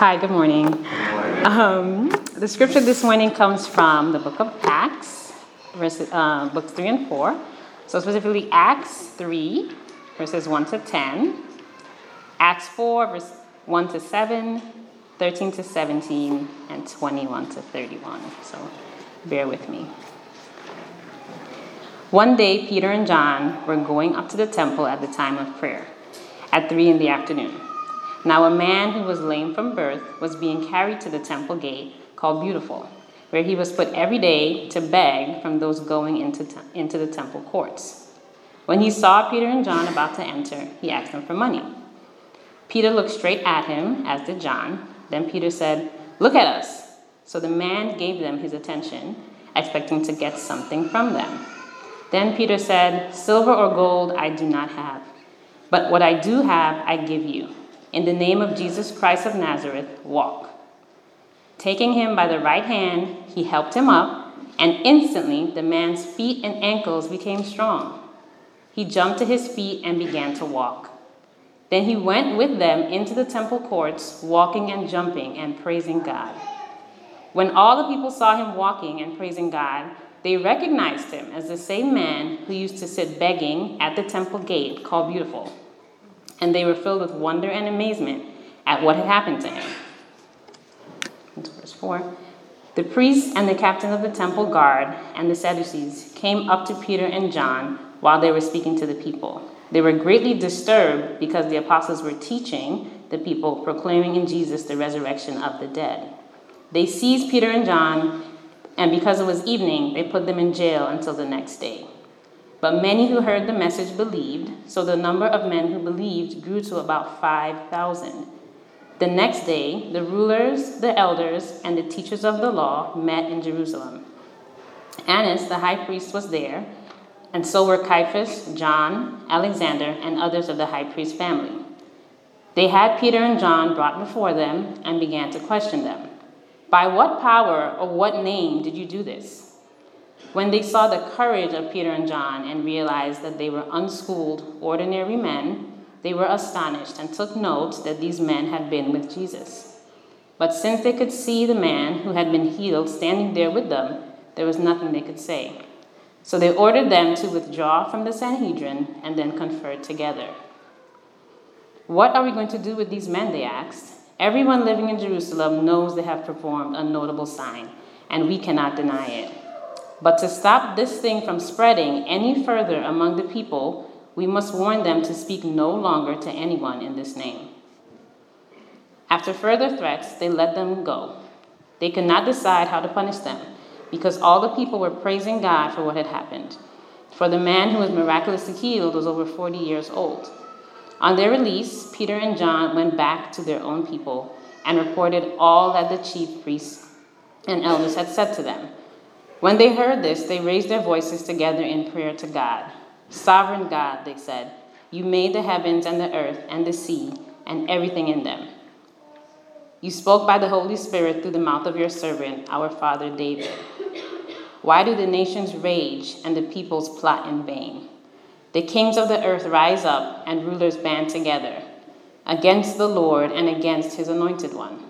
Hi, good morning. Um, the scripture this morning comes from the book of Acts, uh, books 3 and 4. So, specifically, Acts 3, verses 1 to 10, Acts 4, verse 1 to 7, 13 to 17, and 21 to 31. So, bear with me. One day, Peter and John were going up to the temple at the time of prayer, at 3 in the afternoon. Now, a man who was lame from birth was being carried to the temple gate called Beautiful, where he was put every day to beg from those going into, te- into the temple courts. When he saw Peter and John about to enter, he asked them for money. Peter looked straight at him, as did John. Then Peter said, Look at us. So the man gave them his attention, expecting to get something from them. Then Peter said, Silver or gold I do not have, but what I do have I give you. In the name of Jesus Christ of Nazareth, walk. Taking him by the right hand, he helped him up, and instantly the man's feet and ankles became strong. He jumped to his feet and began to walk. Then he went with them into the temple courts, walking and jumping and praising God. When all the people saw him walking and praising God, they recognized him as the same man who used to sit begging at the temple gate called Beautiful and they were filled with wonder and amazement at what had happened to him. Into verse 4. The priests and the captain of the temple guard and the Sadducees came up to Peter and John while they were speaking to the people. They were greatly disturbed because the apostles were teaching the people, proclaiming in Jesus the resurrection of the dead. They seized Peter and John, and because it was evening, they put them in jail until the next day. But many who heard the message believed, so the number of men who believed grew to about 5,000. The next day, the rulers, the elders, and the teachers of the law met in Jerusalem. Annas, the high priest, was there, and so were Caiaphas, John, Alexander, and others of the high priest family. They had Peter and John brought before them and began to question them. By what power or what name did you do this? When they saw the courage of Peter and John and realized that they were unschooled, ordinary men, they were astonished and took note that these men had been with Jesus. But since they could see the man who had been healed standing there with them, there was nothing they could say. So they ordered them to withdraw from the Sanhedrin and then conferred together. What are we going to do with these men? They asked. Everyone living in Jerusalem knows they have performed a notable sign, and we cannot deny it. But to stop this thing from spreading any further among the people, we must warn them to speak no longer to anyone in this name. After further threats, they let them go. They could not decide how to punish them because all the people were praising God for what had happened. For the man who was miraculously healed was over 40 years old. On their release, Peter and John went back to their own people and reported all that the chief priests and elders had said to them. When they heard this, they raised their voices together in prayer to God. Sovereign God, they said, you made the heavens and the earth and the sea and everything in them. You spoke by the Holy Spirit through the mouth of your servant, our father David. Why do the nations rage and the peoples plot in vain? The kings of the earth rise up and rulers band together against the Lord and against his anointed one.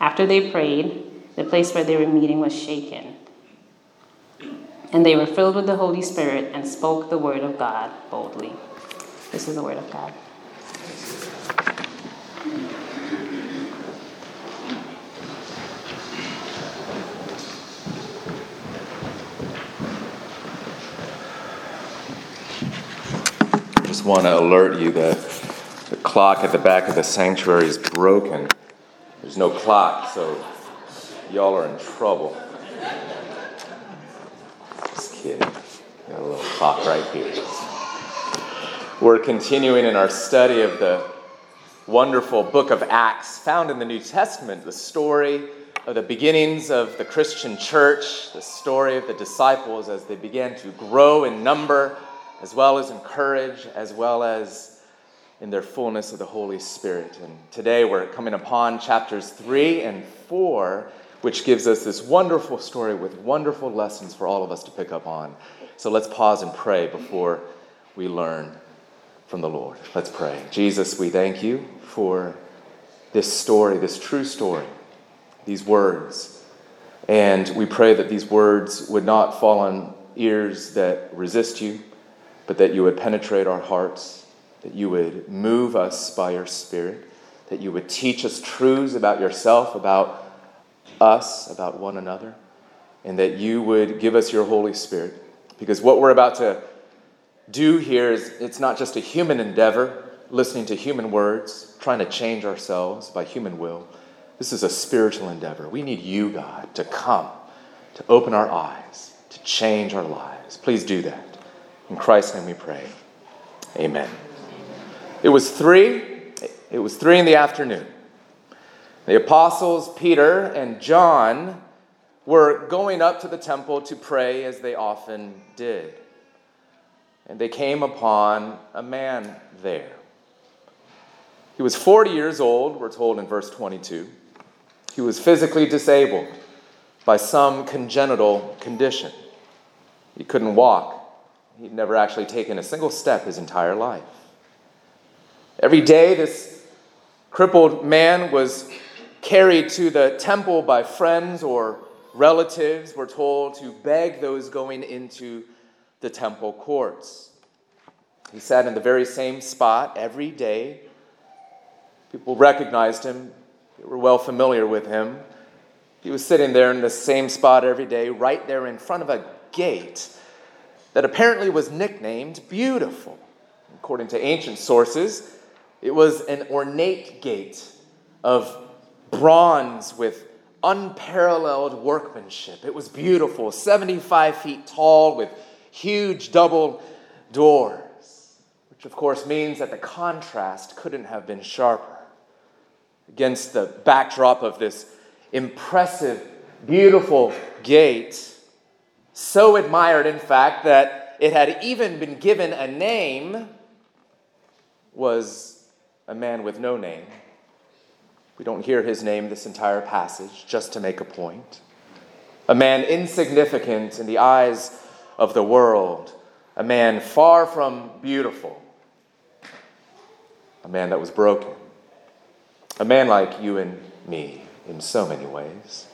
After they prayed, the place where they were meeting was shaken. And they were filled with the Holy Spirit and spoke the word of God boldly. This is the word of God. Just want to alert you that the clock at the back of the sanctuary is broken. There's no clock, so y'all are in trouble. Just kidding. Got a little clock right here. We're continuing in our study of the wonderful book of Acts found in the New Testament, the story of the beginnings of the Christian church, the story of the disciples as they began to grow in number, as well as in courage, as well as in their fullness of the Holy Spirit. And today we're coming upon chapters 3 and 4, which gives us this wonderful story with wonderful lessons for all of us to pick up on. So let's pause and pray before we learn from the Lord. Let's pray. Jesus, we thank you for this story, this true story these words. And we pray that these words would not fall on ears that resist you, but that you would penetrate our hearts, that you would move us by your Spirit, that you would teach us truths about yourself, about us, about one another, and that you would give us your Holy Spirit. Because what we're about to do here is it's not just a human endeavor, listening to human words, trying to change ourselves by human will this is a spiritual endeavor. We need you, God, to come, to open our eyes, to change our lives. Please do that. In Christ's name we pray. Amen. It was three. It was three in the afternoon. The apostles, Peter and John, were going up to the temple to pray as they often did. And they came upon a man there. He was 40 years old, we're told in verse 22. He was physically disabled by some congenital condition. He couldn't walk. He'd never actually taken a single step his entire life. Every day, this crippled man was carried to the temple by friends or relatives, we're told, to beg those going into the temple courts. He sat in the very same spot every day. People recognized him they were well familiar with him. He was sitting there in the same spot every day, right there in front of a gate that apparently was nicknamed Beautiful. According to ancient sources, it was an ornate gate of bronze with unparalleled workmanship. It was beautiful, 75 feet tall with huge double doors, which of course means that the contrast couldn't have been sharper against the backdrop of this impressive, beautiful gate. So admired, in fact, that it had even been given a name, was a man with no name. We don't hear his name this entire passage, just to make a point. A man insignificant in the eyes of the world, a man far from beautiful, a man that was broken a man like you and me in so many ways.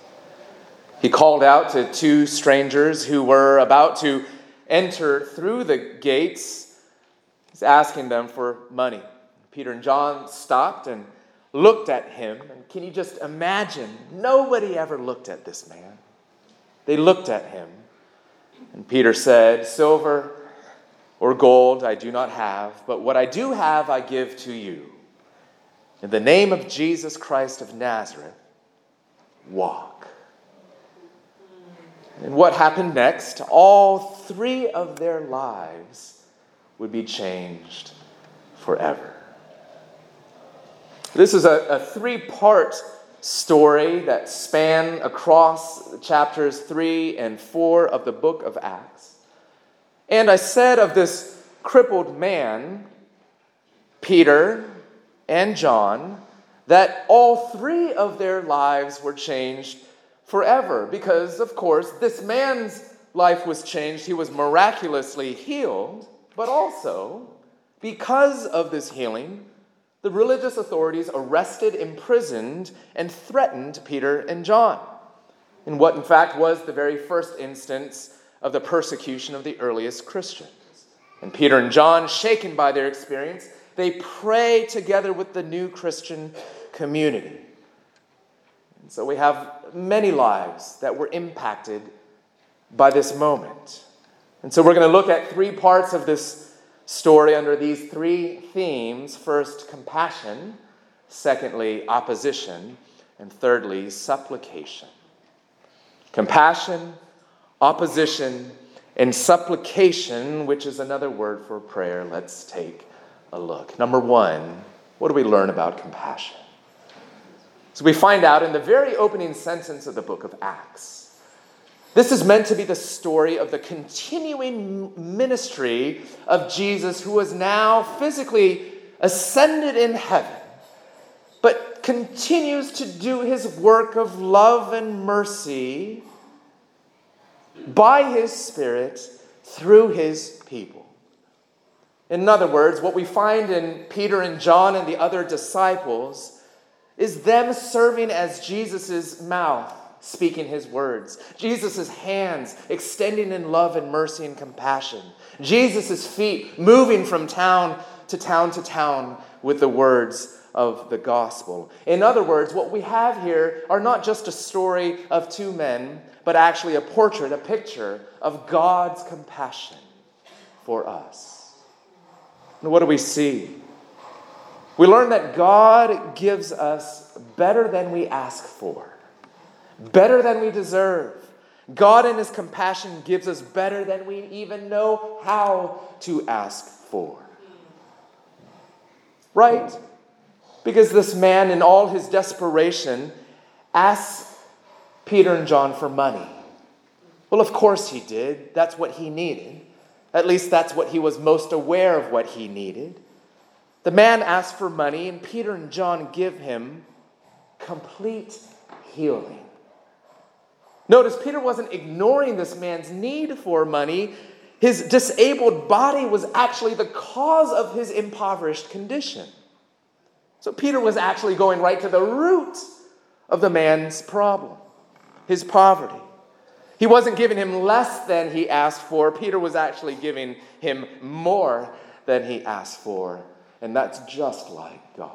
He called out to two strangers who were about to enter through the gates. He's asking them for money. Peter and John stopped and looked at him. And can you just imagine? Nobody ever looked at this man. They looked at him. And Peter said, Silver or gold I do not have, but what I do have I give to you. In the name of Jesus Christ of Nazareth, walk. And what happened next? All three of their lives would be changed forever. This is a, a three part story that span across chapters 3 and 4 of the book of Acts. And I said of this crippled man, Peter, and John that all three of their lives were changed forever. Because, of course, this man's life was changed. He was miraculously healed, but also, because of this healing, the religious authorities arrested, imprisoned, and threatened Peter and John in what, in fact, was the very first instance of the persecution of the earliest Christians. And Peter and John, shaken by their experience, they pray together with the new Christian community. And so we have many lives that were impacted by this moment. And so we're going to look at three parts of this story under these three themes first, compassion, secondly, opposition, and thirdly, supplication. Compassion, opposition, and supplication, which is another word for prayer. Let's take a look. Number one, What do we learn about compassion? So we find out in the very opening sentence of the book of Acts. This is meant to be the story of the continuing ministry of Jesus, who is now physically ascended in heaven, but continues to do his work of love and mercy by his Spirit through his people. In other words, what we find in Peter and John and the other disciples is them serving as Jesus' mouth, speaking his words, Jesus' hands extending in love and mercy and compassion, Jesus' feet moving from town to town to town with the words of the gospel. In other words, what we have here are not just a story of two men, but actually a portrait, a picture of God's compassion for us. And what do we see? We learn that God gives us better than we ask for, better than we deserve. God, in His compassion, gives us better than we even know how to ask for. Right? Because this man, in all his desperation, asks Peter and John for money. Well, of course he did. That's what he needed. At least that's what he was most aware of what he needed. The man asks for money, and Peter and John give him complete healing. Notice Peter wasn't ignoring this man's need for money. His disabled body was actually the cause of his impoverished condition. So Peter was actually going right to the root of the man's problem, his poverty. He wasn't giving him less than he asked for, Peter was actually giving him more than he asked for. And that's just like God.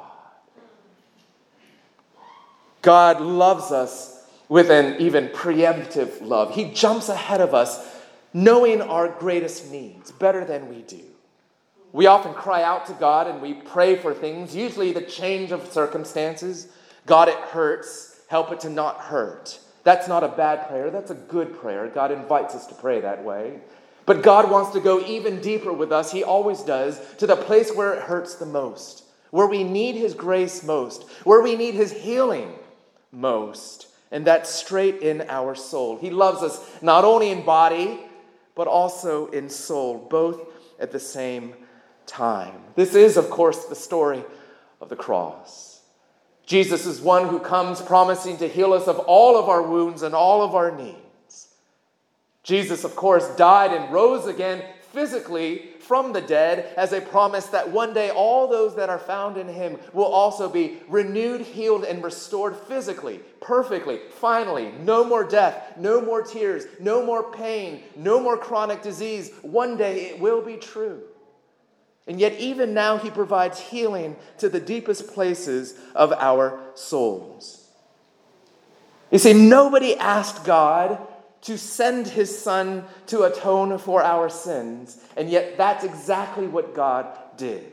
God loves us with an even preemptive love. He jumps ahead of us, knowing our greatest needs better than we do. We often cry out to God and we pray for things, usually the change of circumstances. God, it hurts. Help it to not hurt. That's not a bad prayer. That's a good prayer. God invites us to pray that way. But God wants to go even deeper with us. He always does, to the place where it hurts the most, where we need His grace most, where we need His healing most. And that's straight in our soul. He loves us not only in body, but also in soul, both at the same time. This is, of course, the story of the cross. Jesus is one who comes promising to heal us of all of our wounds and all of our needs. Jesus, of course, died and rose again physically from the dead as a promise that one day all those that are found in him will also be renewed, healed, and restored physically, perfectly, finally. No more death, no more tears, no more pain, no more chronic disease. One day it will be true. And yet, even now, He provides healing to the deepest places of our souls. You see, nobody asked God to send His Son to atone for our sins, and yet that's exactly what God did.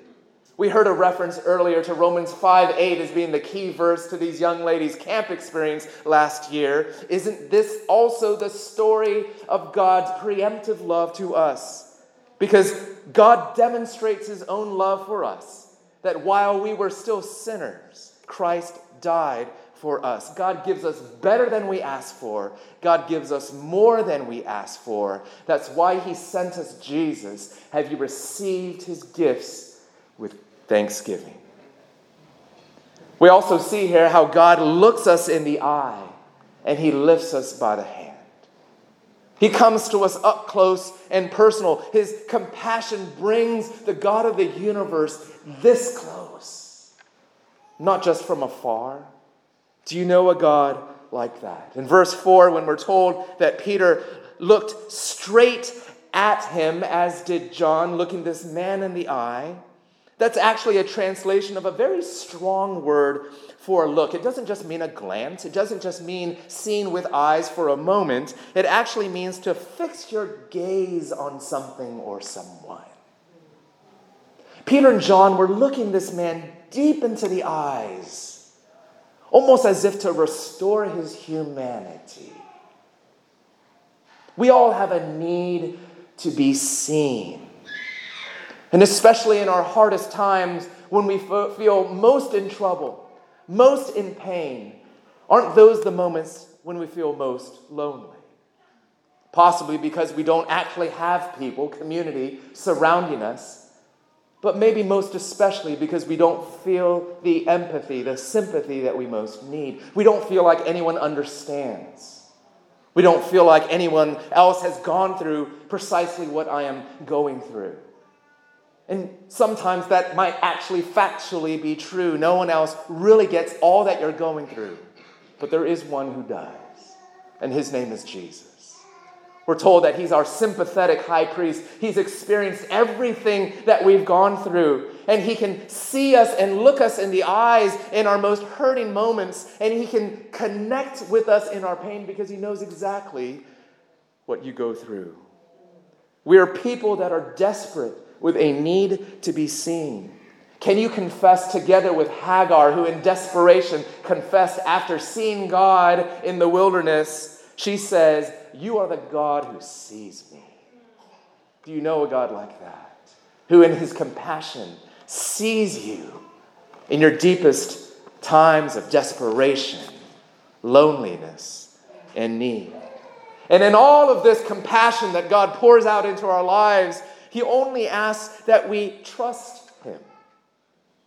We heard a reference earlier to Romans 5 8 as being the key verse to these young ladies' camp experience last year. Isn't this also the story of God's preemptive love to us? Because God demonstrates his own love for us, that while we were still sinners, Christ died for us. God gives us better than we ask for. God gives us more than we ask for. That's why he sent us Jesus. Have you received his gifts with thanksgiving? We also see here how God looks us in the eye and he lifts us by the hand. He comes to us up close and personal. His compassion brings the God of the universe this close, not just from afar. Do you know a God like that? In verse 4, when we're told that Peter looked straight at him, as did John, looking this man in the eye, that's actually a translation of a very strong word for a look. It doesn't just mean a glance, it doesn't just mean seen with eyes for a moment. It actually means to fix your gaze on something or someone. Peter and John were looking this man deep into the eyes, almost as if to restore his humanity. We all have a need to be seen. And especially in our hardest times, when we f- feel most in trouble, most in pain, aren't those the moments when we feel most lonely? Possibly because we don't actually have people, community surrounding us, but maybe most especially because we don't feel the empathy, the sympathy that we most need. We don't feel like anyone understands. We don't feel like anyone else has gone through precisely what I am going through. And sometimes that might actually factually be true. No one else really gets all that you're going through. But there is one who does, and his name is Jesus. We're told that he's our sympathetic high priest. He's experienced everything that we've gone through. And he can see us and look us in the eyes in our most hurting moments. And he can connect with us in our pain because he knows exactly what you go through. We are people that are desperate with a need to be seen. Can you confess together with Hagar, who in desperation confessed after seeing God in the wilderness? She says, You are the God who sees me. Do you know a God like that? Who in his compassion sees you in your deepest times of desperation, loneliness, and need. And in all of this compassion that God pours out into our lives, he only asks that we trust Him,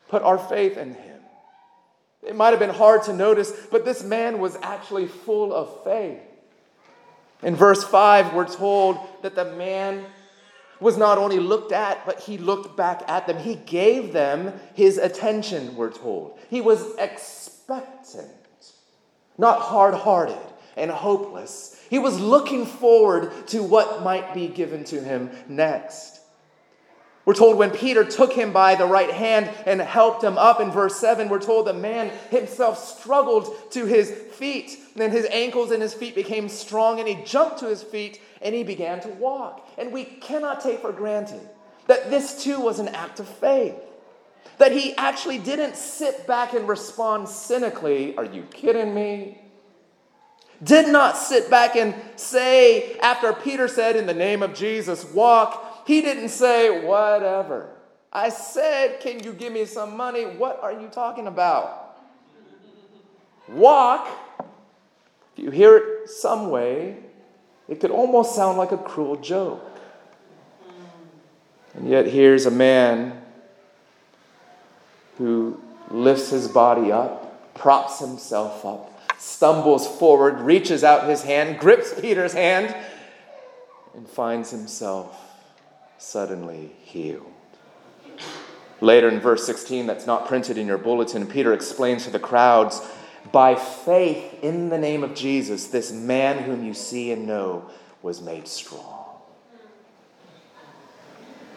put our faith in Him. It might have been hard to notice, but this man was actually full of faith. In verse 5, we're told that the man was not only looked at, but he looked back at them. He gave them his attention, we're told. He was expectant, not hard hearted and hopeless. He was looking forward to what might be given to him next. We're told when Peter took him by the right hand and helped him up in verse 7, we're told the man himself struggled to his feet. And then his ankles and his feet became strong, and he jumped to his feet and he began to walk. And we cannot take for granted that this too was an act of faith. That he actually didn't sit back and respond cynically, Are you kidding me? Did not sit back and say, after Peter said, In the name of Jesus, walk, he didn't say, whatever. I said, Can you give me some money? What are you talking about? Walk. If you hear it some way, it could almost sound like a cruel joke. And yet, here's a man who lifts his body up, props himself up, stumbles forward, reaches out his hand, grips Peter's hand, and finds himself suddenly healed. Later in verse 16, that's not printed in your bulletin, Peter explains to the crowds by faith in the name of Jesus, this man whom you see and know was made strong.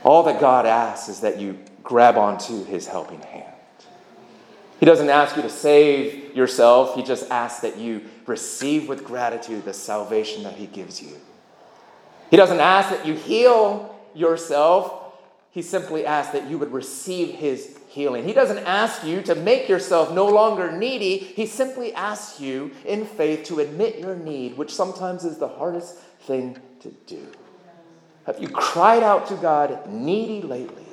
All that God asks is that you grab onto his helping hand. He doesn't ask you to save yourself, he just asks that you receive with gratitude the salvation that he gives you. He doesn't ask that you heal yourself. He simply asks that you would receive his healing. He doesn't ask you to make yourself no longer needy. He simply asks you in faith to admit your need, which sometimes is the hardest thing to do. Have you cried out to God needy lately?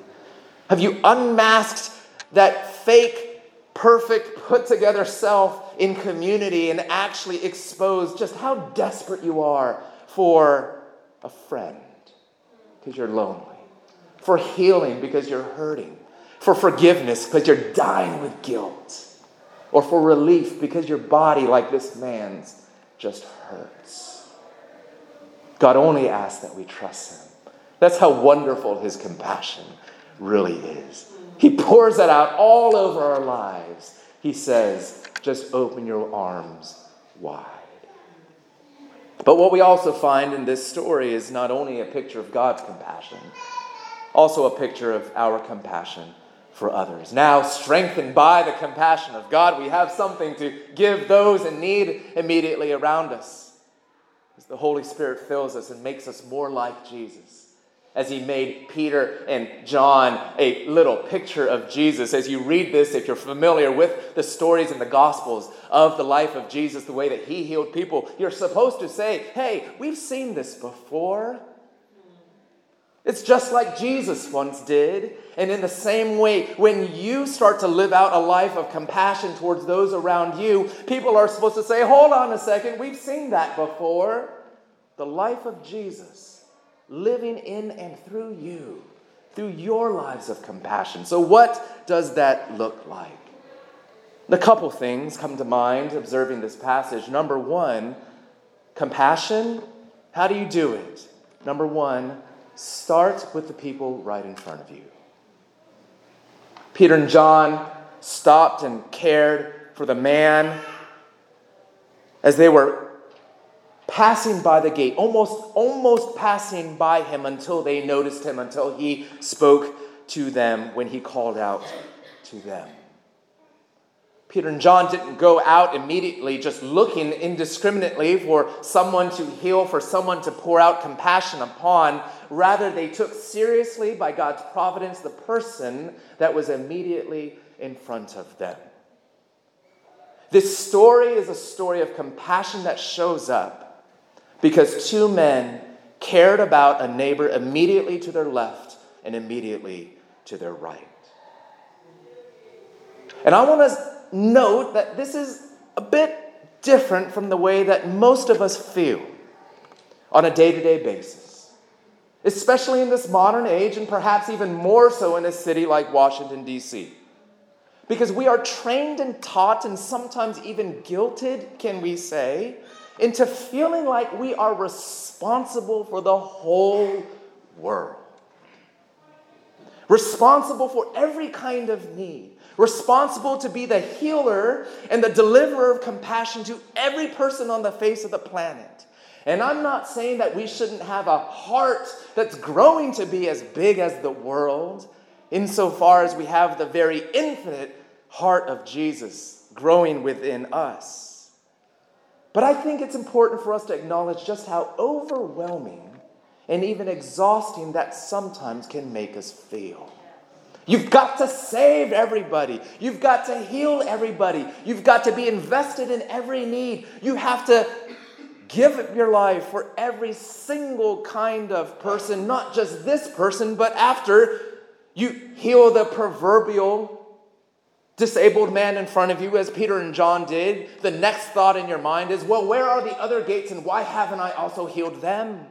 Have you unmasked that fake, perfect, put together self in community and actually exposed just how desperate you are for a friend? Because you're lonely, for healing because you're hurting, for forgiveness because you're dying with guilt, or for relief because your body, like this man's, just hurts. God only asks that we trust Him. That's how wonderful His compassion really is. He pours that out all over our lives. He says, just open your arms wide. But what we also find in this story is not only a picture of God's compassion, also a picture of our compassion for others. Now, strengthened by the compassion of God, we have something to give those in need immediately around us. As the Holy Spirit fills us and makes us more like Jesus as he made Peter and John a little picture of Jesus. As you read this, if you're familiar with the stories in the Gospels of the life of Jesus, the way that he healed people, you're supposed to say, Hey, we've seen this before. It's just like Jesus once did. And in the same way, when you start to live out a life of compassion towards those around you, people are supposed to say, Hold on a second, we've seen that before. The life of Jesus living in and through you, through your lives of compassion. So, what does that look like? A couple things come to mind observing this passage. Number one, compassion. How do you do it? Number one, start with the people right in front of you. Peter and John stopped and cared for the man as they were passing by the gate, almost, almost passing by him until they noticed him, until he spoke to them when he called out to them. Peter and John didn't go out immediately just looking indiscriminately for someone to heal, for someone to pour out compassion upon. Rather, they took seriously by God's providence the person that was immediately in front of them. This story is a story of compassion that shows up because two men cared about a neighbor immediately to their left and immediately to their right. And I want to note that this is a bit different from the way that most of us feel on a day to day basis, especially in this modern age, and perhaps even more so in a city like Washington, D.C. Because we are trained and taught, and sometimes even guilted, can we say, into feeling like we are responsible for the whole world. Responsible for every kind of need responsible to be the healer and the deliverer of compassion to every person on the face of the planet. And I'm not saying that we shouldn't have a heart that's growing to be as big as the world, insofar as we have the very infinite heart of Jesus growing within us. But I think it's important for us to acknowledge just how overwhelming and even exhausting that sometimes can make us feel. You've got to save everybody. You've got to heal everybody. You've got to be invested in every need. You have to give up your life for every single kind of person, not just this person, but after you heal the proverbial disabled man in front of you, as Peter and John did, the next thought in your mind is, well, where are the other gates and why haven't I also healed them?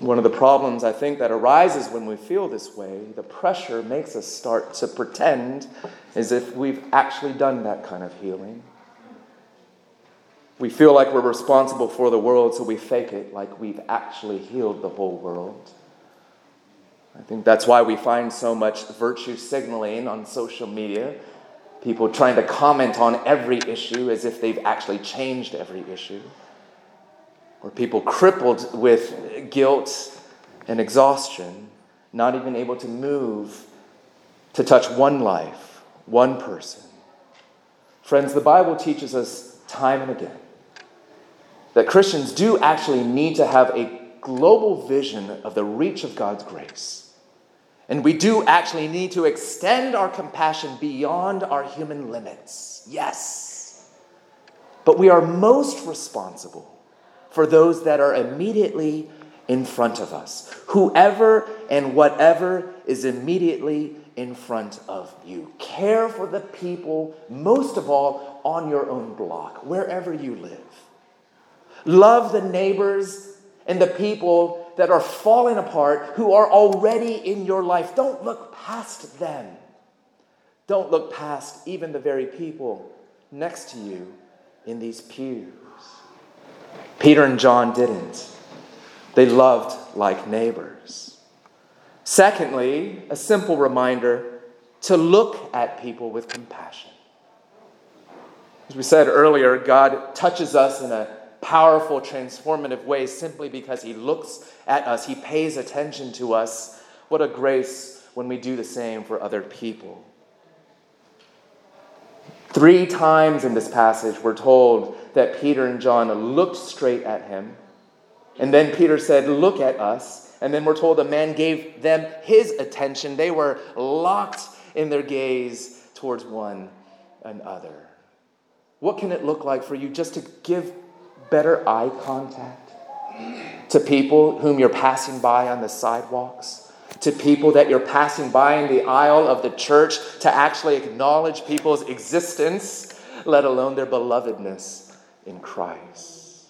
One of the problems I think that arises when we feel this way, the pressure makes us start to pretend as if we've actually done that kind of healing. We feel like we're responsible for the world, so we fake it like we've actually healed the whole world. I think that's why we find so much virtue signaling on social media. People trying to comment on every issue as if they've actually changed every issue or people crippled with guilt and exhaustion, not even able to move to touch one life, one person. Friends, the Bible teaches us time and again that Christians do actually need to have a global vision of the reach of God's grace. And we do actually need to extend our compassion beyond our human limits. Yes. But we are most responsible for those that are immediately in front of us. Whoever and whatever is immediately in front of you. Care for the people, most of all, on your own block, wherever you live. Love the neighbors and the people that are falling apart who are already in your life. Don't look past them. Don't look past even the very people next to you in these pews. Peter and John didn't. They loved like neighbors. Secondly, a simple reminder to look at people with compassion. As we said earlier, God touches us in a powerful, transformative way simply because He looks at us, He pays attention to us. What a grace when we do the same for other people. Three times in this passage, we're told that Peter and John looked straight at him. And then Peter said, Look at us. And then we're told the man gave them his attention. They were locked in their gaze towards one another. What can it look like for you just to give better eye contact? to people whom you're passing by on the sidewalks, to people that you're passing by in the aisle of the church, to actually acknowledge people's existence, let alone their belovedness in Christ.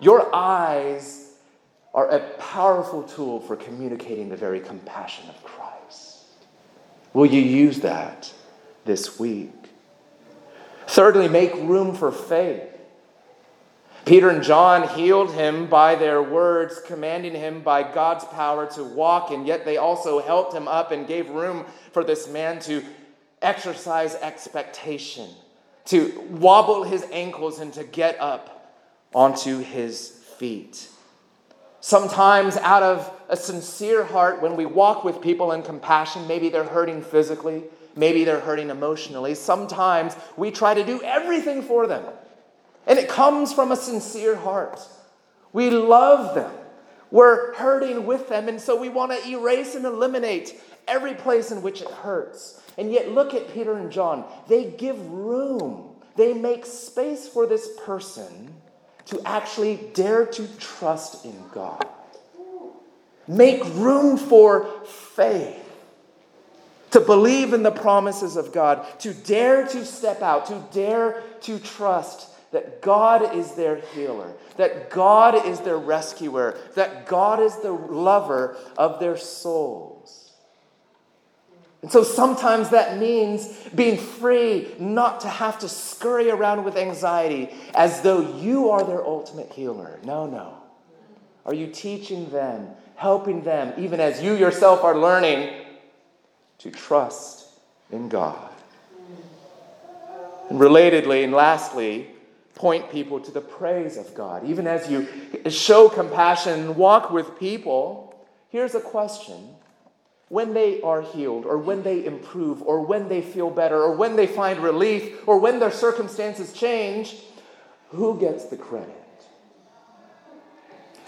Your eyes are a powerful tool for communicating the very compassion of Christ. Will you use that this week? Thirdly, make room for faith. Peter and John healed him by their words, commanding him by God's power to walk, and yet they also helped him up and gave room for this man to exercise expectation, to wobble his ankles and to get up onto his feet. Sometimes, out of a sincere heart, when we walk with people in compassion, maybe they're hurting physically, maybe they're hurting emotionally. Sometimes we try to do everything for them. And it comes from a sincere heart. We love them. We're hurting with them. And so we want to erase and eliminate every place in which it hurts. And yet, look at Peter and John. They give room, they make space for this person to actually dare to trust in God. Make room for faith to believe in the promises of God, to dare to step out, to dare to trust that God is their healer, that God is their rescuer, that God is the lover of their souls. And so sometimes that means being free not to have to scurry around with anxiety as though you are their ultimate healer. No, no. Are you teaching them, helping them, even as you yourself are learning to trust in God? And relatedly, and lastly, point people to the praise of God. Even as you show compassion and walk with people, here's a question. When they are healed, or when they improve, or when they feel better, or when they find relief, or when their circumstances change, who gets the credit?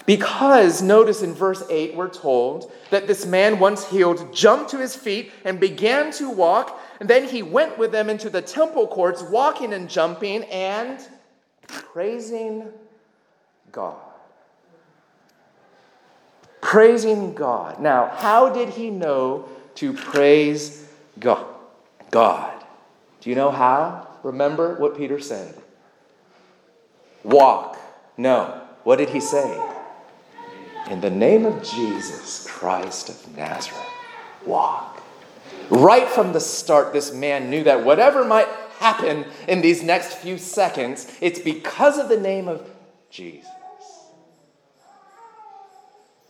Because, notice in verse 8, we're told that this man, once healed, jumped to his feet and began to walk. And then he went with them into the temple courts, walking and jumping and praising God. Praising God. Now, how did he know to praise God? God. Do you know how? Remember what Peter said. Walk. No. What did he say? In the name of Jesus Christ of Nazareth, walk. Right from the start, this man knew that whatever might happen in these next few seconds, it's because of the name of Jesus.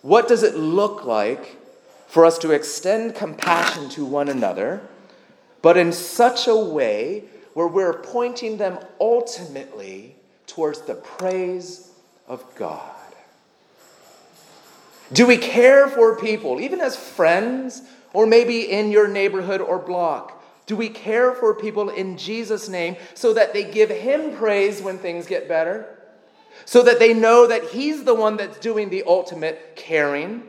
What does it look like for us to extend compassion to one another, but in such a way where we're pointing them ultimately towards the praise of God? Do we care for people, even as friends, or maybe in your neighborhood or block? Do we care for people in Jesus' name so that they give Him praise when things get better? So that they know that He's the one that's doing the ultimate caring?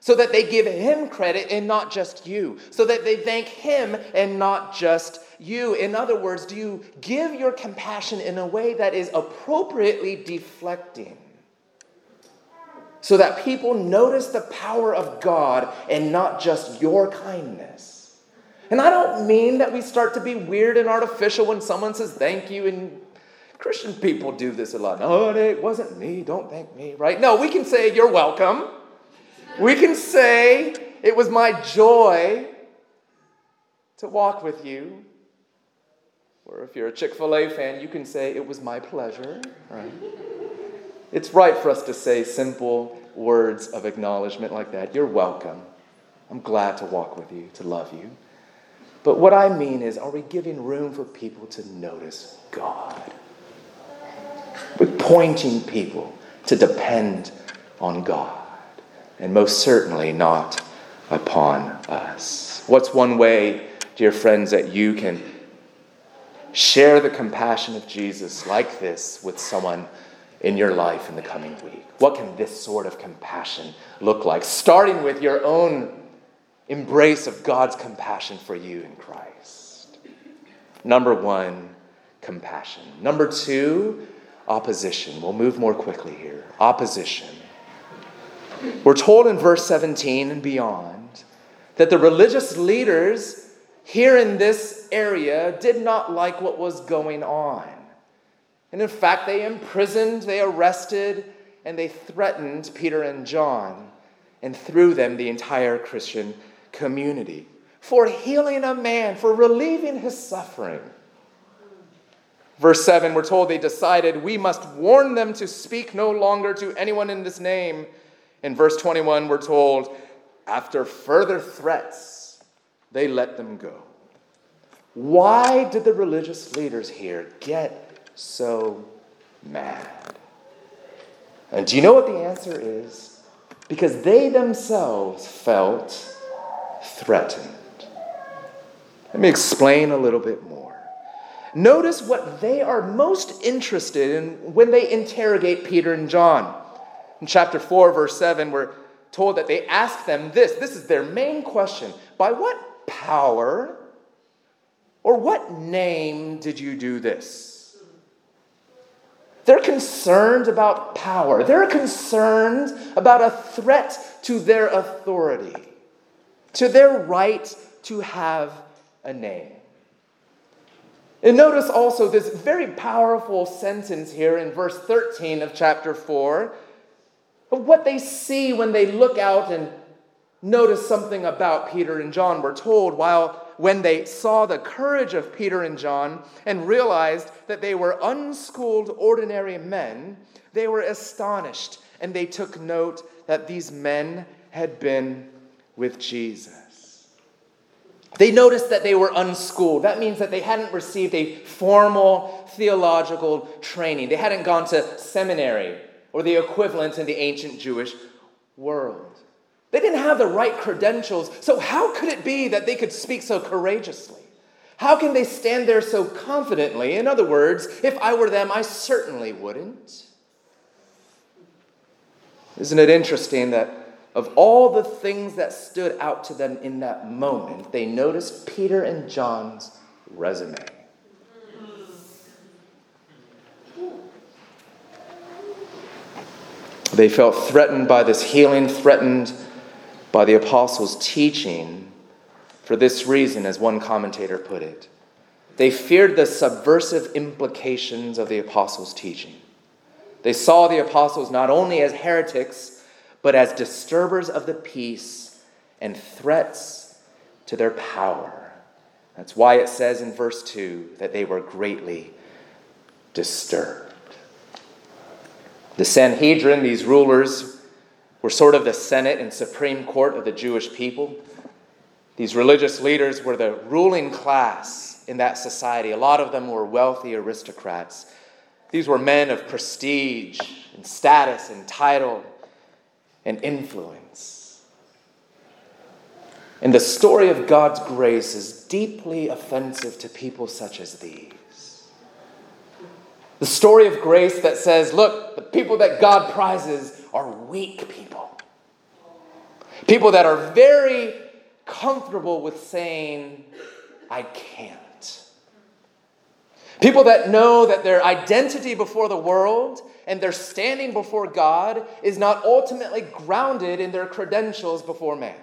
So that they give Him credit and not just you? So that they thank Him and not just you? In other words, do you give your compassion in a way that is appropriately deflecting? So that people notice the power of God and not just your kindness. And I don't mean that we start to be weird and artificial when someone says thank you. And Christian people do this a lot. No, it wasn't me. Don't thank me, right? No, we can say you're welcome. We can say it was my joy to walk with you. Or if you're a Chick fil A fan, you can say it was my pleasure, right? It's right for us to say simple words of acknowledgement like that. You're welcome. I'm glad to walk with you, to love you. But what I mean is, are we giving room for people to notice God? We're pointing people to depend on God, and most certainly not upon us. What's one way, dear friends, that you can share the compassion of Jesus like this with someone in your life in the coming week? What can this sort of compassion look like? Starting with your own embrace of God's compassion for you in Christ. Number one, compassion. Number two, opposition. We'll move more quickly here. Opposition. We're told in verse 17 and beyond that the religious leaders here in this area did not like what was going on. And in fact, they imprisoned, they arrested, and they threatened Peter and John, and through them, the entire Christian community, for healing a man, for relieving his suffering. Verse 7, we're told they decided, We must warn them to speak no longer to anyone in this name. In verse 21, we're told, After further threats, they let them go. Why did the religious leaders here get so mad? And do you know what the answer is? Because they themselves felt threatened. Let me explain a little bit more. Notice what they are most interested in when they interrogate Peter and John. In chapter 4, verse 7, we're told that they ask them this. This is their main question By what power or what name did you do this? They're concerned about power. They're concerned about a threat to their authority, to their right to have a name. And notice also this very powerful sentence here in verse 13 of chapter 4 of what they see when they look out and notice something about Peter and John. We're told while when they saw the courage of Peter and John and realized that they were unschooled, ordinary men, they were astonished and they took note that these men had been with Jesus. They noticed that they were unschooled. That means that they hadn't received a formal theological training. They hadn't gone to seminary or the equivalent in the ancient Jewish world. They didn't have the right credentials. So, how could it be that they could speak so courageously? How can they stand there so confidently? In other words, if I were them, I certainly wouldn't. Isn't it interesting that of all the things that stood out to them in that moment, they noticed Peter and John's resume. They felt threatened by this healing, threatened by the apostles' teaching for this reason, as one commentator put it. They feared the subversive implications of the apostles' teaching. They saw the apostles not only as heretics, but as disturbers of the peace and threats to their power. That's why it says in verse 2 that they were greatly disturbed. The Sanhedrin, these rulers, were sort of the Senate and Supreme Court of the Jewish people. These religious leaders were the ruling class in that society. A lot of them were wealthy aristocrats. These were men of prestige and status and title and influence. And the story of God's grace is deeply offensive to people such as these. The story of grace that says, look, the people that God prizes are weak people. People that are very comfortable with saying, I can't. People that know that their identity before the world and their standing before God is not ultimately grounded in their credentials before man.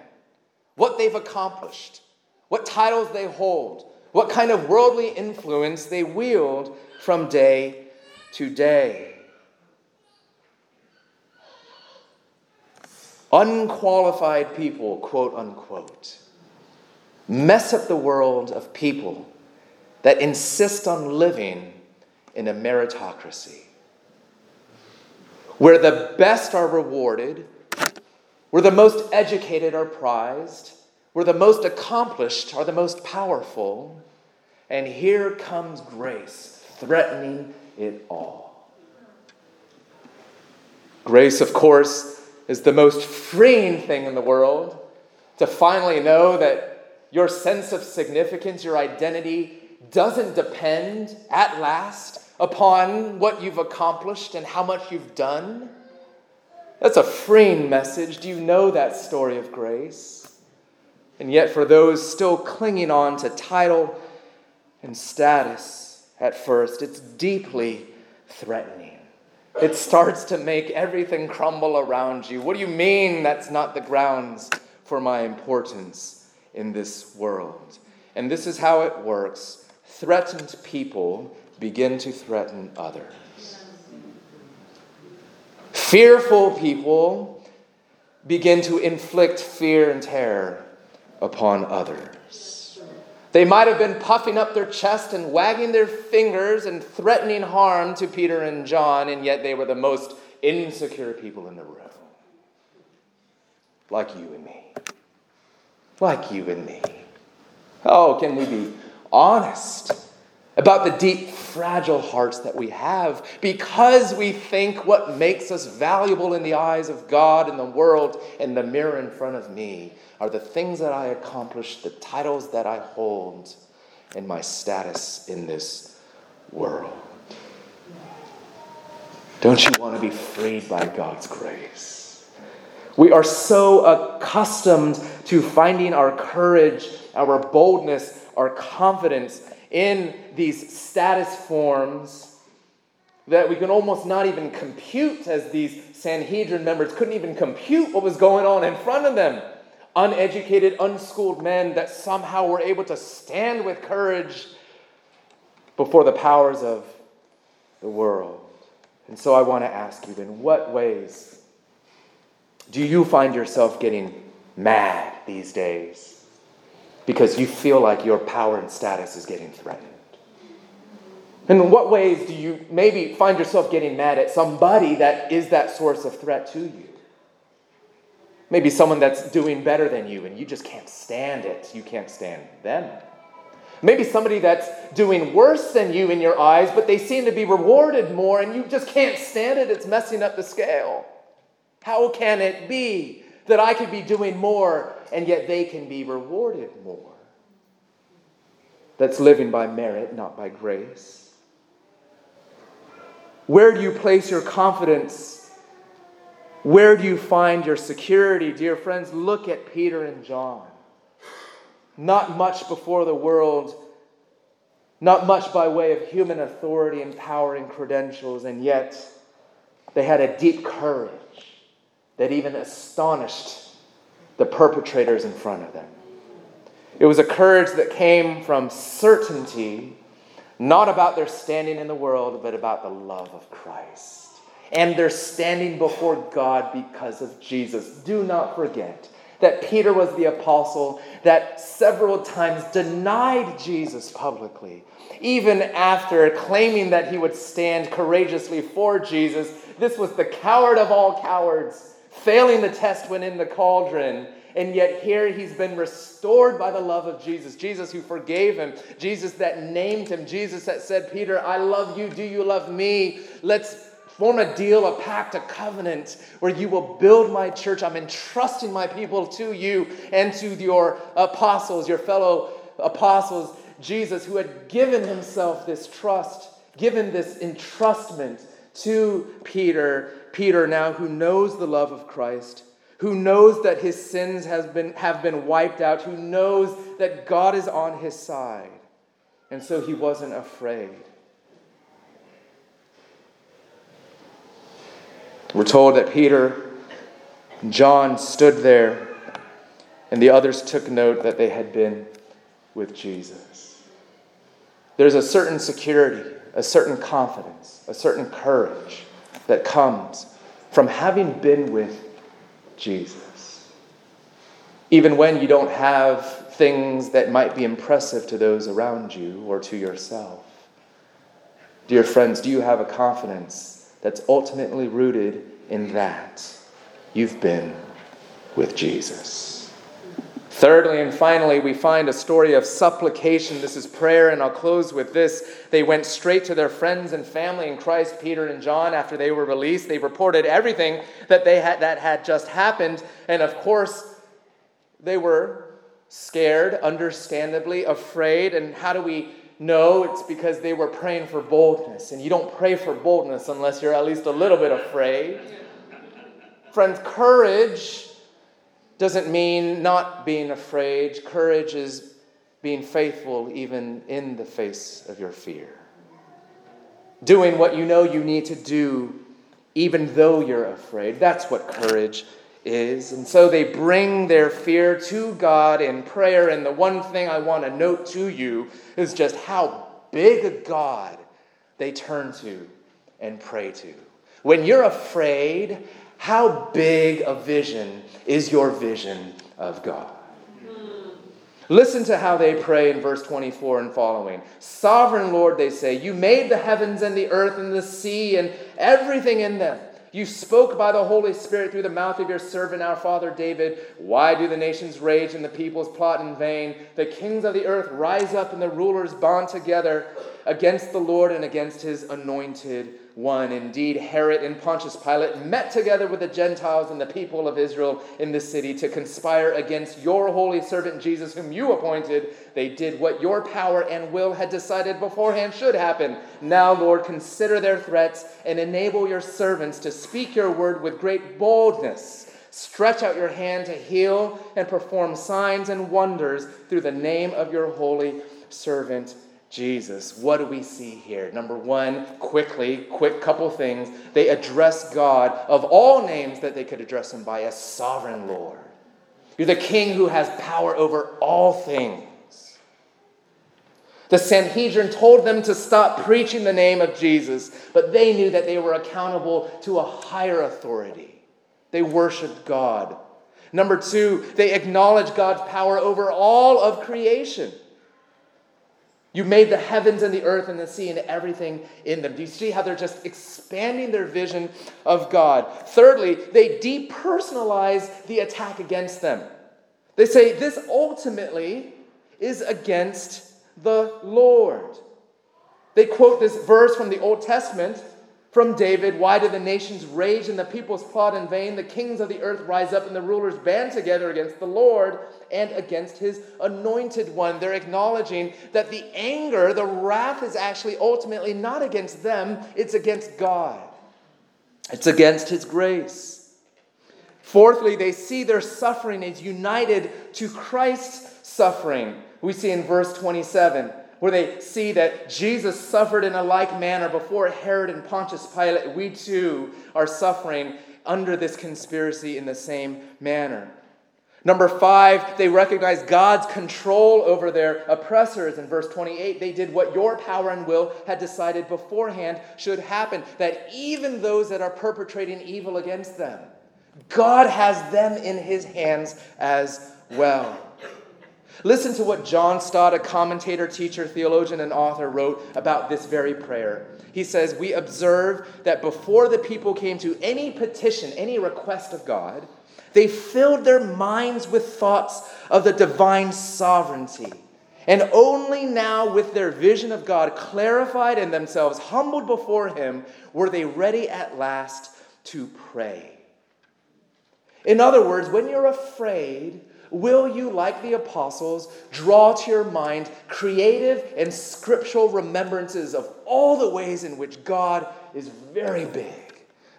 What they've accomplished, what titles they hold, what kind of worldly influence they wield from day to day. Unqualified people, quote unquote, mess up the world of people that insist on living in a meritocracy where the best are rewarded, where the most educated are prized, where the most accomplished are the most powerful, and here comes grace threatening it all. Grace, of course, is the most freeing thing in the world to finally know that your sense of significance, your identity, doesn't depend at last upon what you've accomplished and how much you've done. That's a freeing message. Do you know that story of grace? And yet, for those still clinging on to title and status at first, it's deeply threatening. It starts to make everything crumble around you. What do you mean that's not the grounds for my importance in this world? And this is how it works threatened people begin to threaten others. Fearful people begin to inflict fear and terror upon others. They might have been puffing up their chest and wagging their fingers and threatening harm to Peter and John, and yet they were the most insecure people in the room. Like you and me. Like you and me. Oh, can we be honest about the deep, fragile hearts that we have because we think what makes us valuable in the eyes of God and the world and the mirror in front of me are the things that I accomplish, the titles that I hold, and my status in this world. Don't you want to be freed by God's grace? We are so accustomed to finding our courage, our boldness, our confidence in these status forms that we can almost not even compute, as these Sanhedrin members couldn't even compute what was going on in front of them. Uneducated, unschooled men that somehow were able to stand with courage before the powers of the world. And so I want to ask you in what ways do you find yourself getting mad these days? Because you feel like your power and status is getting threatened? In what ways do you maybe find yourself getting mad at somebody that is that source of threat to you? Maybe someone that's doing better than you and you just can't stand it. You can't stand them. Maybe somebody that's doing worse than you in your eyes, but they seem to be rewarded more and you just can't stand it. It's messing up the scale. How can it be that I could be doing more and yet they can be rewarded more. That's living by merit, not by grace. Where do you place your confidence? Where do you find your security? Dear friends, look at Peter and John. Not much before the world, not much by way of human authority and power and credentials, and yet they had a deep courage that even astonished the perpetrators in front of them. It was a courage that came from certainty, not about their standing in the world, but about the love of Christ. And their standing before God because of Jesus. Do not forget that Peter was the apostle that several times denied Jesus publicly, even after claiming that he would stand courageously for Jesus. This was the coward of all cowards failing the test when in the cauldron. And yet, here he's been restored by the love of Jesus. Jesus who forgave him. Jesus that named him. Jesus that said, Peter, I love you. Do you love me? Let's form a deal, a pact, a covenant where you will build my church. I'm entrusting my people to you and to your apostles, your fellow apostles. Jesus, who had given himself this trust, given this entrustment to Peter, Peter now who knows the love of Christ, who knows that his sins has been, have been wiped out, who knows that God is on his side. And so he wasn't afraid. We're told that Peter and John stood there, and the others took note that they had been with Jesus. There's a certain security, a certain confidence, a certain courage that comes from having been with Jesus. Even when you don't have things that might be impressive to those around you or to yourself. Dear friends, do you have a confidence that's ultimately rooted in that? You've been with Jesus. Thirdly and finally, we find a story of supplication. This is prayer, and I'll close with this. They went straight to their friends and family in Christ, Peter and John, after they were released. They reported everything that, they had, that had just happened. And of course, they were scared, understandably, afraid. And how do we know? It's because they were praying for boldness. And you don't pray for boldness unless you're at least a little bit afraid. Friends, courage doesn't mean not being afraid. Courage is being faithful even in the face of your fear. Doing what you know you need to do even though you're afraid. That's what courage is. And so they bring their fear to God in prayer. And the one thing I want to note to you is just how big a God they turn to and pray to. When you're afraid, how big a vision is your vision of God? Listen to how they pray in verse 24 and following. Sovereign Lord, they say, you made the heavens and the earth and the sea and everything in them. You spoke by the Holy Spirit through the mouth of your servant, our father David. Why do the nations rage and the peoples plot in vain? The kings of the earth rise up and the rulers bond together against the Lord and against his anointed one. Indeed, Herod and Pontius Pilate met together with the Gentiles and the people of Israel in the city to conspire against your holy servant Jesus, whom you appointed. They did what your power and will had decided beforehand should happen. Now, Lord, consider their threats and enable your servants to speak your word with great boldness. Stretch out your hand to heal and perform signs and wonders through the name of your holy servant Jesus. What do we see here? Number one, quickly, quick couple things. They address God of all names that they could address him by as sovereign Lord. You're the king who has power over all things. The Sanhedrin told them to stop preaching the name of Jesus, but they knew that they were accountable to a higher authority. They worshiped God. Number two, they acknowledge God's power over all of creation. You made the heavens and the earth and the sea and everything in them. Do you see how they're just expanding their vision of God? Thirdly, they depersonalize the attack against them. They say this ultimately is against the Lord. They quote this verse from the Old Testament from David, why do the nations rage and the peoples plot in vain? The kings of the earth rise up and the rulers band together against the Lord and against his anointed one. They're acknowledging that the anger, the wrath, is actually ultimately not against them, it's against God, it's against his grace. Fourthly, they see their suffering is united to Christ's suffering. We see in verse 27 where they see that Jesus suffered in a like manner before Herod and Pontius Pilate. We too are suffering under this conspiracy in the same manner. Number five, they recognize God's control over their oppressors. In verse 28, they did what your power and will had decided beforehand should happen, that even those that are perpetrating evil against them, God has them in his hands as well. Listen to what John Stott, a commentator, teacher, theologian, and author, wrote about this very prayer. He says, We observe that before the people came to any petition, any request of God, they filled their minds with thoughts of the divine sovereignty. And only now, with their vision of God clarified and themselves humbled before Him, were they ready at last to pray. In other words, when you're afraid, Will you, like the apostles, draw to your mind creative and scriptural remembrances of all the ways in which God is very big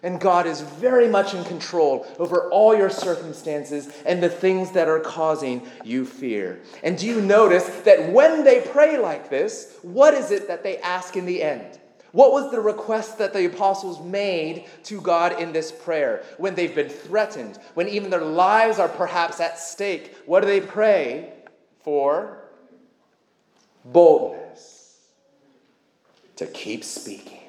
and God is very much in control over all your circumstances and the things that are causing you fear? And do you notice that when they pray like this, what is it that they ask in the end? What was the request that the apostles made to God in this prayer when they've been threatened, when even their lives are perhaps at stake? What do they pray for? Boldness to keep speaking,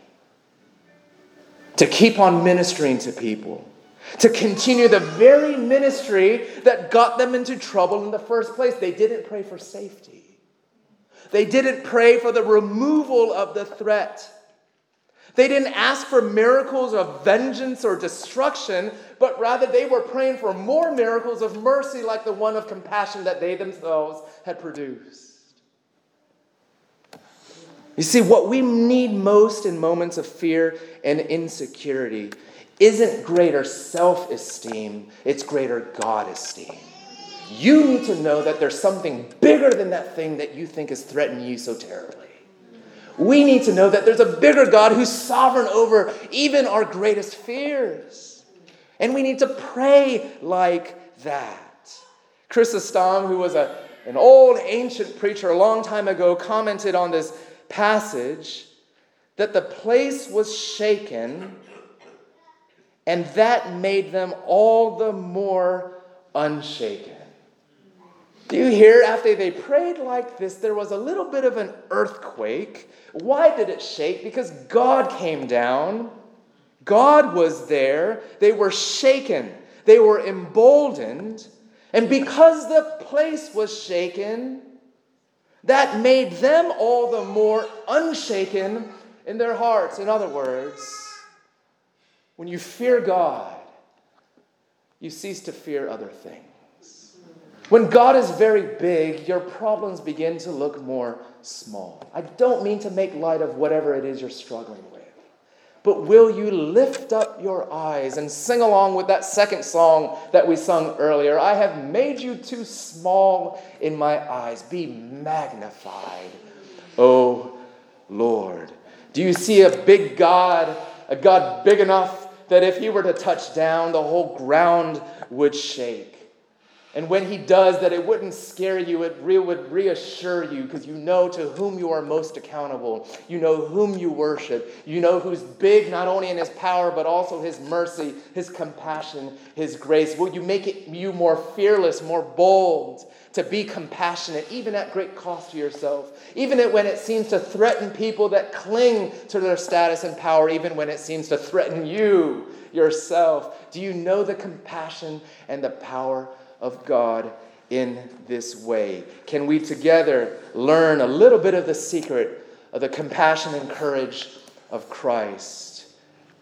to keep on ministering to people, to continue the very ministry that got them into trouble in the first place. They didn't pray for safety. They didn't pray for the removal of the threat. They didn't ask for miracles of vengeance or destruction, but rather they were praying for more miracles of mercy like the one of compassion that they themselves had produced. You see, what we need most in moments of fear and insecurity isn't greater self esteem, it's greater God esteem. You need to know that there's something bigger than that thing that you think is threatening you so terribly. We need to know that there's a bigger God who's sovereign over even our greatest fears. And we need to pray like that. Chrysostom, who was a, an old ancient preacher a long time ago, commented on this passage that the place was shaken and that made them all the more unshaken. Do you hear? After they prayed like this, there was a little bit of an earthquake. Why did it shake? Because God came down. God was there. They were shaken. They were emboldened. And because the place was shaken, that made them all the more unshaken in their hearts. In other words, when you fear God, you cease to fear other things. When God is very big, your problems begin to look more small. I don't mean to make light of whatever it is you're struggling with. But will you lift up your eyes and sing along with that second song that we sung earlier? I have made you too small in my eyes. Be magnified, O Lord. Do you see a big God, a God big enough that if he were to touch down, the whole ground would shake? And when he does, that it wouldn't scare you, it re- would reassure you because you know to whom you are most accountable. You know whom you worship. You know who's big not only in his power, but also his mercy, his compassion, his grace. Will you make it you more fearless, more bold to be compassionate, even at great cost to yourself? Even when it seems to threaten people that cling to their status and power, even when it seems to threaten you yourself. Do you know the compassion and the power of God in this way? Can we together learn a little bit of the secret of the compassion and courage of Christ?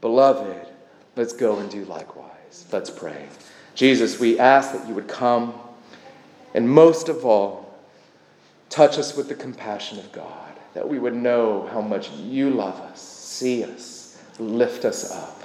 Beloved, let's go and do likewise. Let's pray. Jesus, we ask that you would come and most of all, touch us with the compassion of God, that we would know how much you love us, see us, lift us up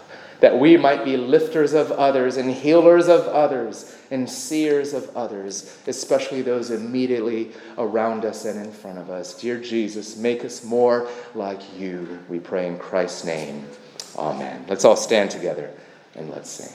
that we might be lifters of others and healers of others and seers of others, especially those immediately around us and in front of us. Dear Jesus, make us more like you, we pray in Christ's name. Amen. Let's all stand together and let's sing.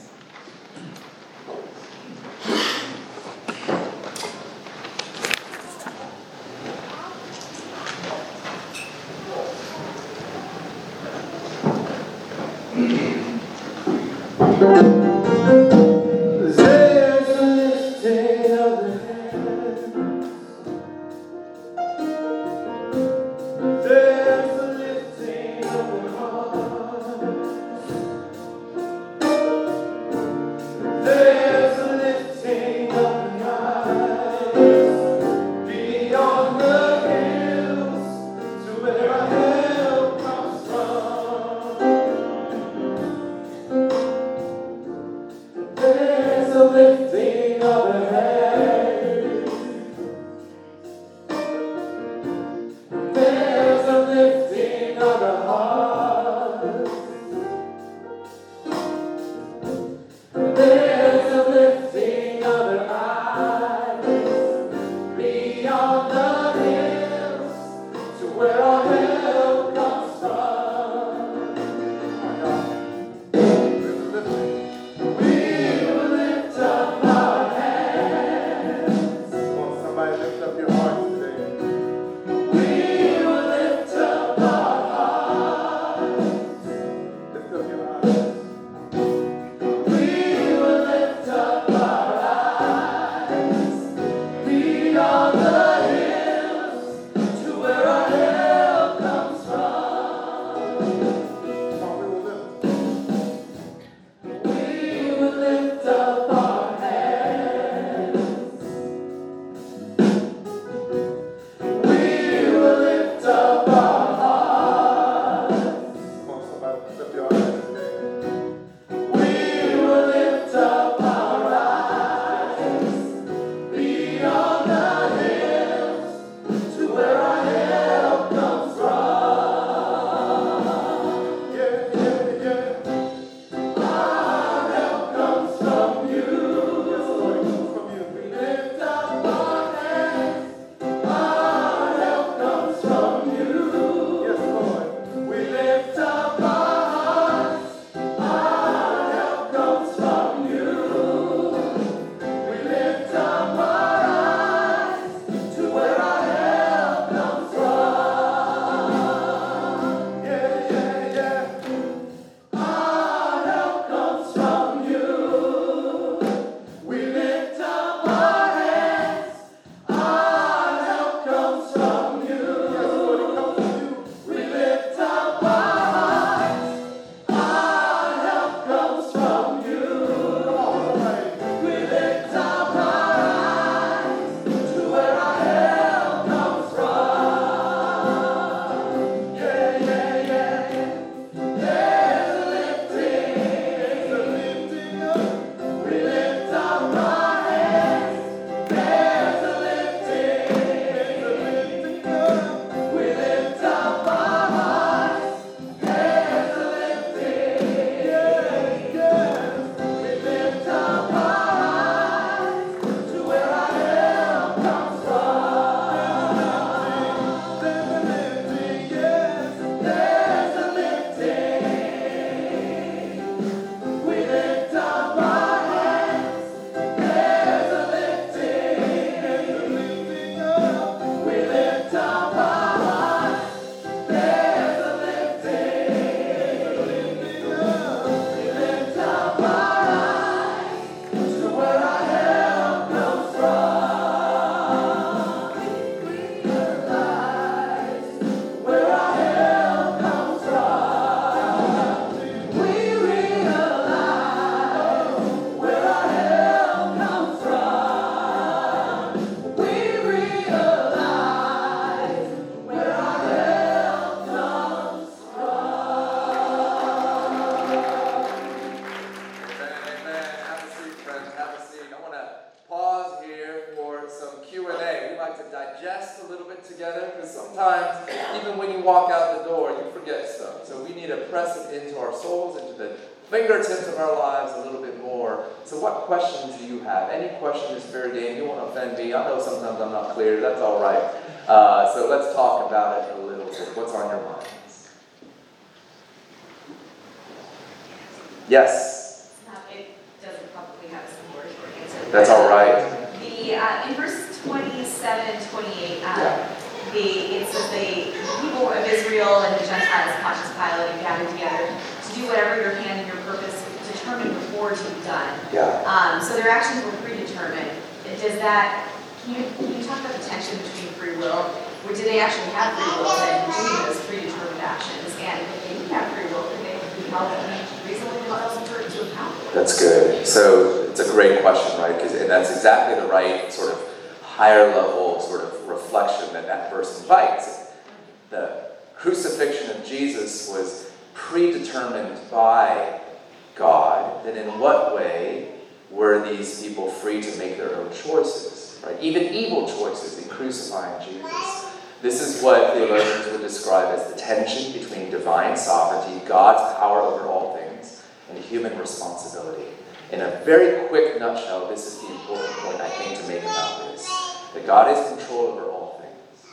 Sometimes I'm not clear. That's all right. Uh, so, let's talk about it a little bit. What's on your minds? Yes. It doesn't probably have a simple or short answer. That's all right. The, uh, in verse 27, 28, uh, Yeah. the, it says the people of Israel and the Gentiles, Pontius Pilate, and gathered together to do whatever your hand and your purpose determined before to be done. Yeah. Um, so their actions were predetermined. Does that, can you, talk about the tension between free will? Or do they actually have free will and doing those predetermined actions? And if they didn't have free will, could they be held reasonably? That's good. So it's a great question, right? Because and that's exactly the right sort of higher level sort of reflection that that verse invites. The crucifixion of Jesus was predetermined by God. Then in what way were these people free to make their own choices? Right? Even evil choices in crucifying Jesus. This is what theologians would describe as the tension between divine sovereignty, God's power over all things, and human responsibility. In a very quick nutshell, this is the important point I think to make about this that God is control over all things.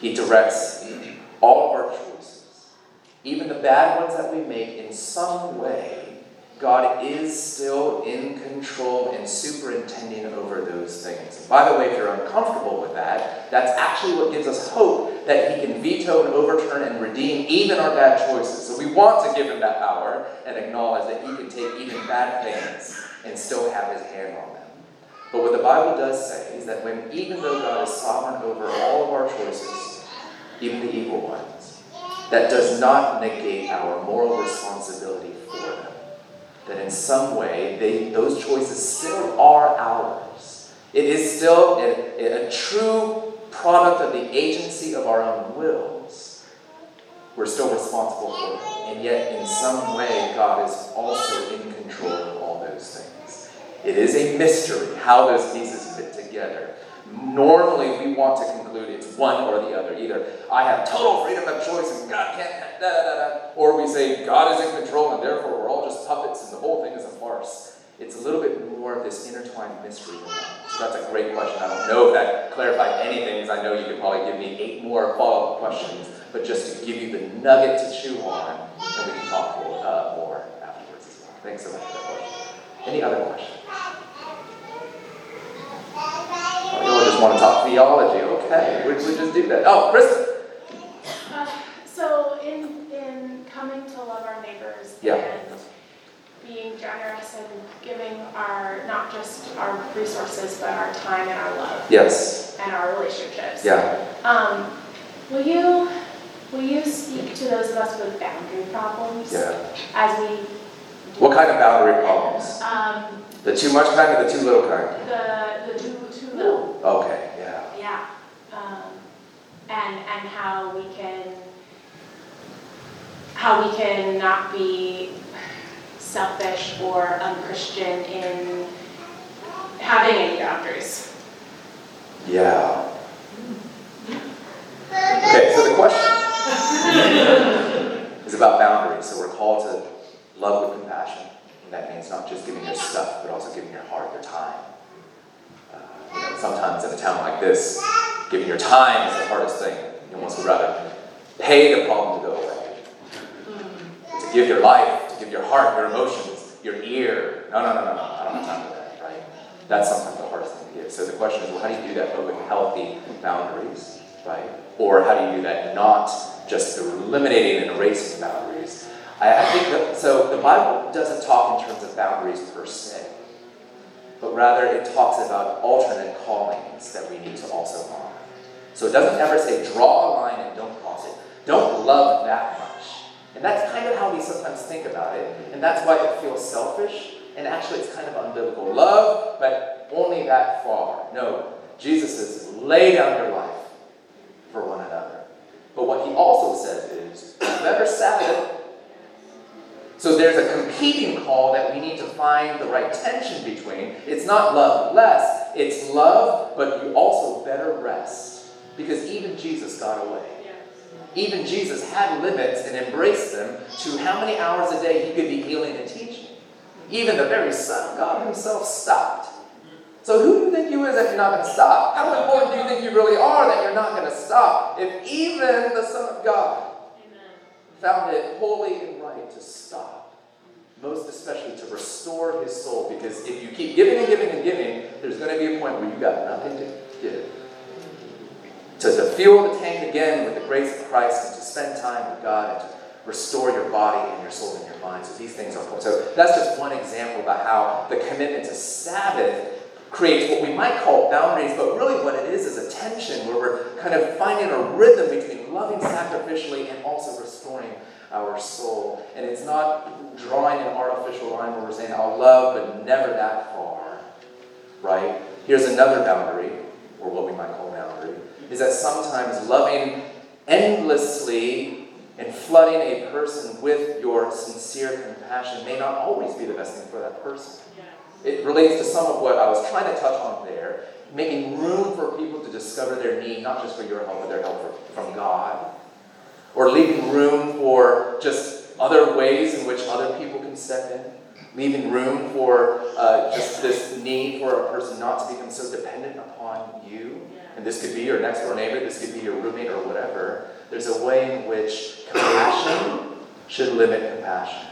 He directs all of our choices, even the bad ones that we make, in some way. God is still in control and superintending over those things. By the way, if you're uncomfortable with that, that's actually what gives us hope that He can veto and overturn and redeem even our bad choices. So we want to give Him that power and acknowledge that He can take even bad things and still have His hand on them. But what the Bible does say is that when, even though God is sovereign over all of our choices, even the evil ones, that does not negate our moral responsibility for them that in some way they, those choices still are ours. It is still a, a, true product of the agency of our own wills. We're still responsible for them. And yet, in some way, God is also in control of all those things. It is a mystery how those pieces fit together. Normally, we want to conclude it's one or the other. Either I have total freedom of choice and God can't, da da da or we say God is in control and therefore we're all just puppets and the whole thing is a farce. It's a little bit more of this intertwined mystery than that. So that's a great question. I don't know if that clarified anything, because I know you could probably give me eight more follow up questions, but just to give you the nugget to chew on, and we can talk more, uh, more afterwards as well. Thanks so much for that question. Any other questions? You all just want to talk theology. Okay, we, we just do that. Oh, Chris? Uh, so in in coming to love our neighbors Yeah. and being generous and giving our not just our resources but our time and our love Yes. and our relationships. Yeah. Um, will you will you speak to those of us with boundary problems Yeah. as we What kind of boundary problems? um, The too much kind or the too little kind? the the too little Okay. Yeah. yeah um, and and how we can how we can not be selfish or unchristian in having any boundaries Yeah. Okay, so the question is about boundaries. So we're called to love with compassion. And that means not just giving your stuff, but also giving your heart, your time. Sometimes in a town like this, giving your time is the hardest thing. You almost would rather pay the problem to go away. To give your life, to give your heart, your emotions, your ear. No, no, no, no, no. I don't have time for that, right? That's sometimes the hardest thing to give. So the question is, well, how do you do that but with healthy boundaries, right? Or how do you do that not just eliminating and erasing boundaries? I, I think that, so the Bible doesn't talk in terms of boundaries per se, but rather it talks about alternate callings that we need to also honor. So it doesn't ever say draw a line and don't cross it. Don't love that much. And that's kind of how we sometimes think about it, and that's why it feels selfish, and actually it's kind of unbiblical. Love, but only that far. No, Jesus says, lay down your life for one another. But what he also says is, better Sabbath. So there's a competing call that we need to find the right tension between. It's not love less, it's love, but you also better rest. Because even Jesus got away. Even Jesus had limits and embraced them to how many hours a day he could be healing and teaching. Even the very Son of God himself stopped. So who do you think you is that you're not going to stop? How important do you think you really are that you're not going to stop? If even the Son of God found it holy and to stop, most especially to restore his soul, because if you keep giving and giving and giving, there's going to be a point where you've got nothing to give. To, to fuel the tank again with the grace of Christ and to spend time with God and to restore your body and your soul and your mind. So these things are important. So that's just one example about how the commitment to Sabbath creates what we might call boundaries, but really what it is is a tension where we're kind of finding a rhythm between loving sacrificially and also restoring our soul. And it's not drawing an artificial line where we're saying, I'll love, but never that far. Right? Here's another boundary, or what we might call boundary, is that sometimes loving endlessly and flooding a person with your sincere compassion may not always be the best thing for that person. It relates to some of what I was trying to touch on there, making room for people to discover their need, not just for your help, but their help from God. Or leaving room for just other ways in which other people can step in. Leaving room for uh, just this need for a person not to become so dependent upon you. And this could be your next door neighbor, this could be your roommate or whatever. There's a way in which compassion should limit compassion.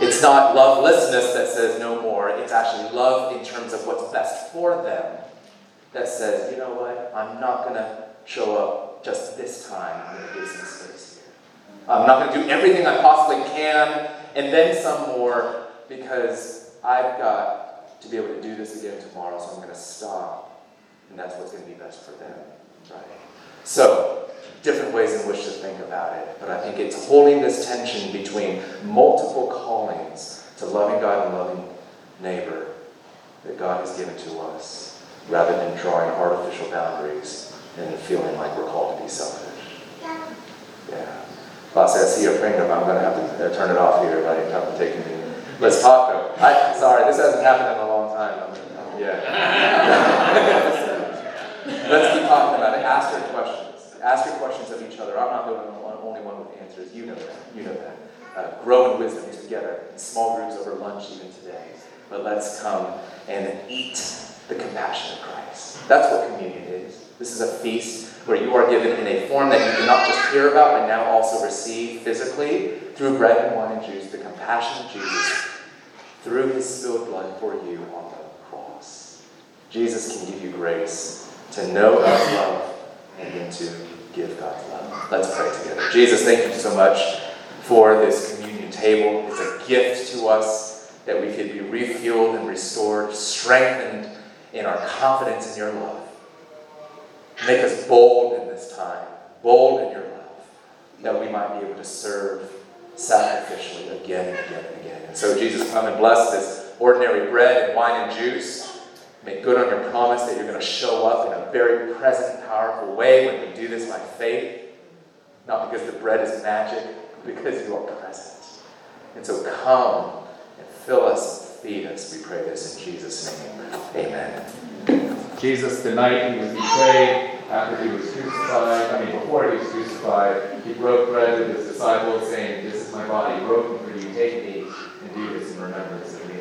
It's not lovelessness that says no more. It's actually love in terms of what's best for them that says, you know what, I'm not going to show up just this time. I'm space here. I'm not going to do everything I possibly can and then some more because I've got to be able to do this again tomorrow, so I'm going to stop. And that's what's going to be best for them. Right? So, different ways in which to think about it. But I think it's holding this tension between multiple callings to loving God and loving neighbor that God has given to us, rather than drawing artificial boundaries and feeling like we're called to be selfish. Yeah. Boss, I see you're praying I'm going to have to uh, turn it off here, right? I'm taking me. Let's talk though. I, sorry, this hasn't happened in a long time. I'm, I'm, yeah. Let's keep talking about it. Ask your questions. Ask your questions of each other. I'm not the only one with answers. You know that. You know that. Uh, grow in wisdom together in small groups over lunch even today. But let's come and eat the compassion of Christ. That's what communion is. This is a feast where you are given in a form that you do not just hear about, but now also receive physically through bread and wine and juice, the compassion of Jesus through his spilled blood for you on the cross. Jesus can give you grace to know God's love and then to give God's love. Let's pray together. Jesus, thank you so much for this communion table. It's a gift to us that we could be refueled and restored, strengthened in our confidence in your love. Make us bold in this time, bold in your love, that we might be able to serve sacrificially again and again and again. And so, Jesus, come and bless this ordinary bread and wine and juice. Make good on your promise that you're going to show up in a very present powerful way when we do this by faith. Not because the bread is magic, but because you are present. And so come and fill us and feed us. We pray this in Jesus' name. Amen. Jesus, the night he was betrayed, after he was crucified, I mean, before he was crucified, he broke bread with his disciples, saying, This is my body broken for you. Take me and do this in remembrance of me.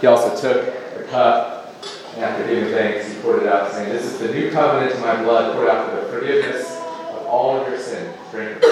He also took the cup, and after giving thanks, he poured it out, saying, This is the new covenant in my blood, poured out for the forgiveness of all of your sins. Drink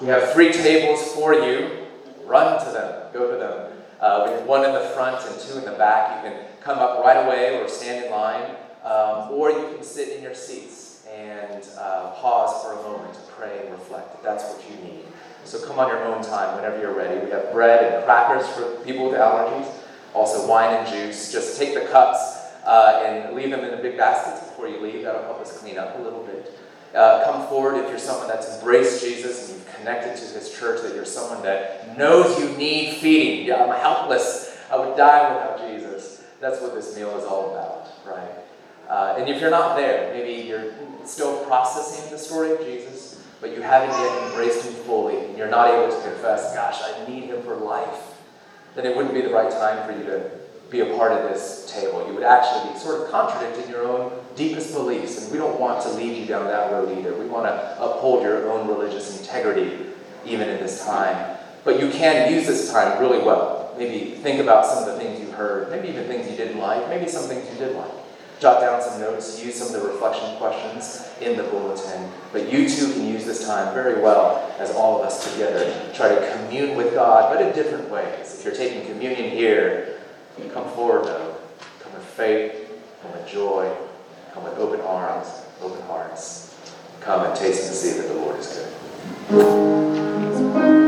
We have three tables for you. Run to them, go to them. Uh, we have one in the front and two in the back. You can come up right away or stand in line, um, or you can sit in your seats and uh, pause for a moment to pray and reflect if that's what you need. So come on your own time whenever you're ready. We have bread and crackers for people with allergies, also wine and juice. Just take the cups uh, and leave them in the big baskets before you leave. That'll help us clean up a little bit. Uh, come forward if you're someone that's embraced Jesus and you've connected to his church, that you're someone that knows you need feeding. Yeah, I'm helpless. I would die without Jesus. That's what this meal is all about, right? Uh, and if you're not there, maybe you're still processing the story of Jesus, but you haven't yet embraced him fully, and you're not able to confess, gosh, I need him for life, then it wouldn't be the right time for you to be a part of this table. You would actually be sort of contradicting your own deepest beliefs, and we don't want to lead you down that road either. We want to uphold your own religious integrity even in this time. But you can use this time really well. Maybe think about some of the things you heard, maybe even things you didn't like, maybe some things you did like. Jot down some notes, use some of the reflection questions in the bulletin. But you too can use this time very well as all of us together try to commune with God, but in different ways. If you're taking communion here, come forward though. Come with faith, come with joy, come with open arms, open hearts. Come and taste and see that the Lord is good.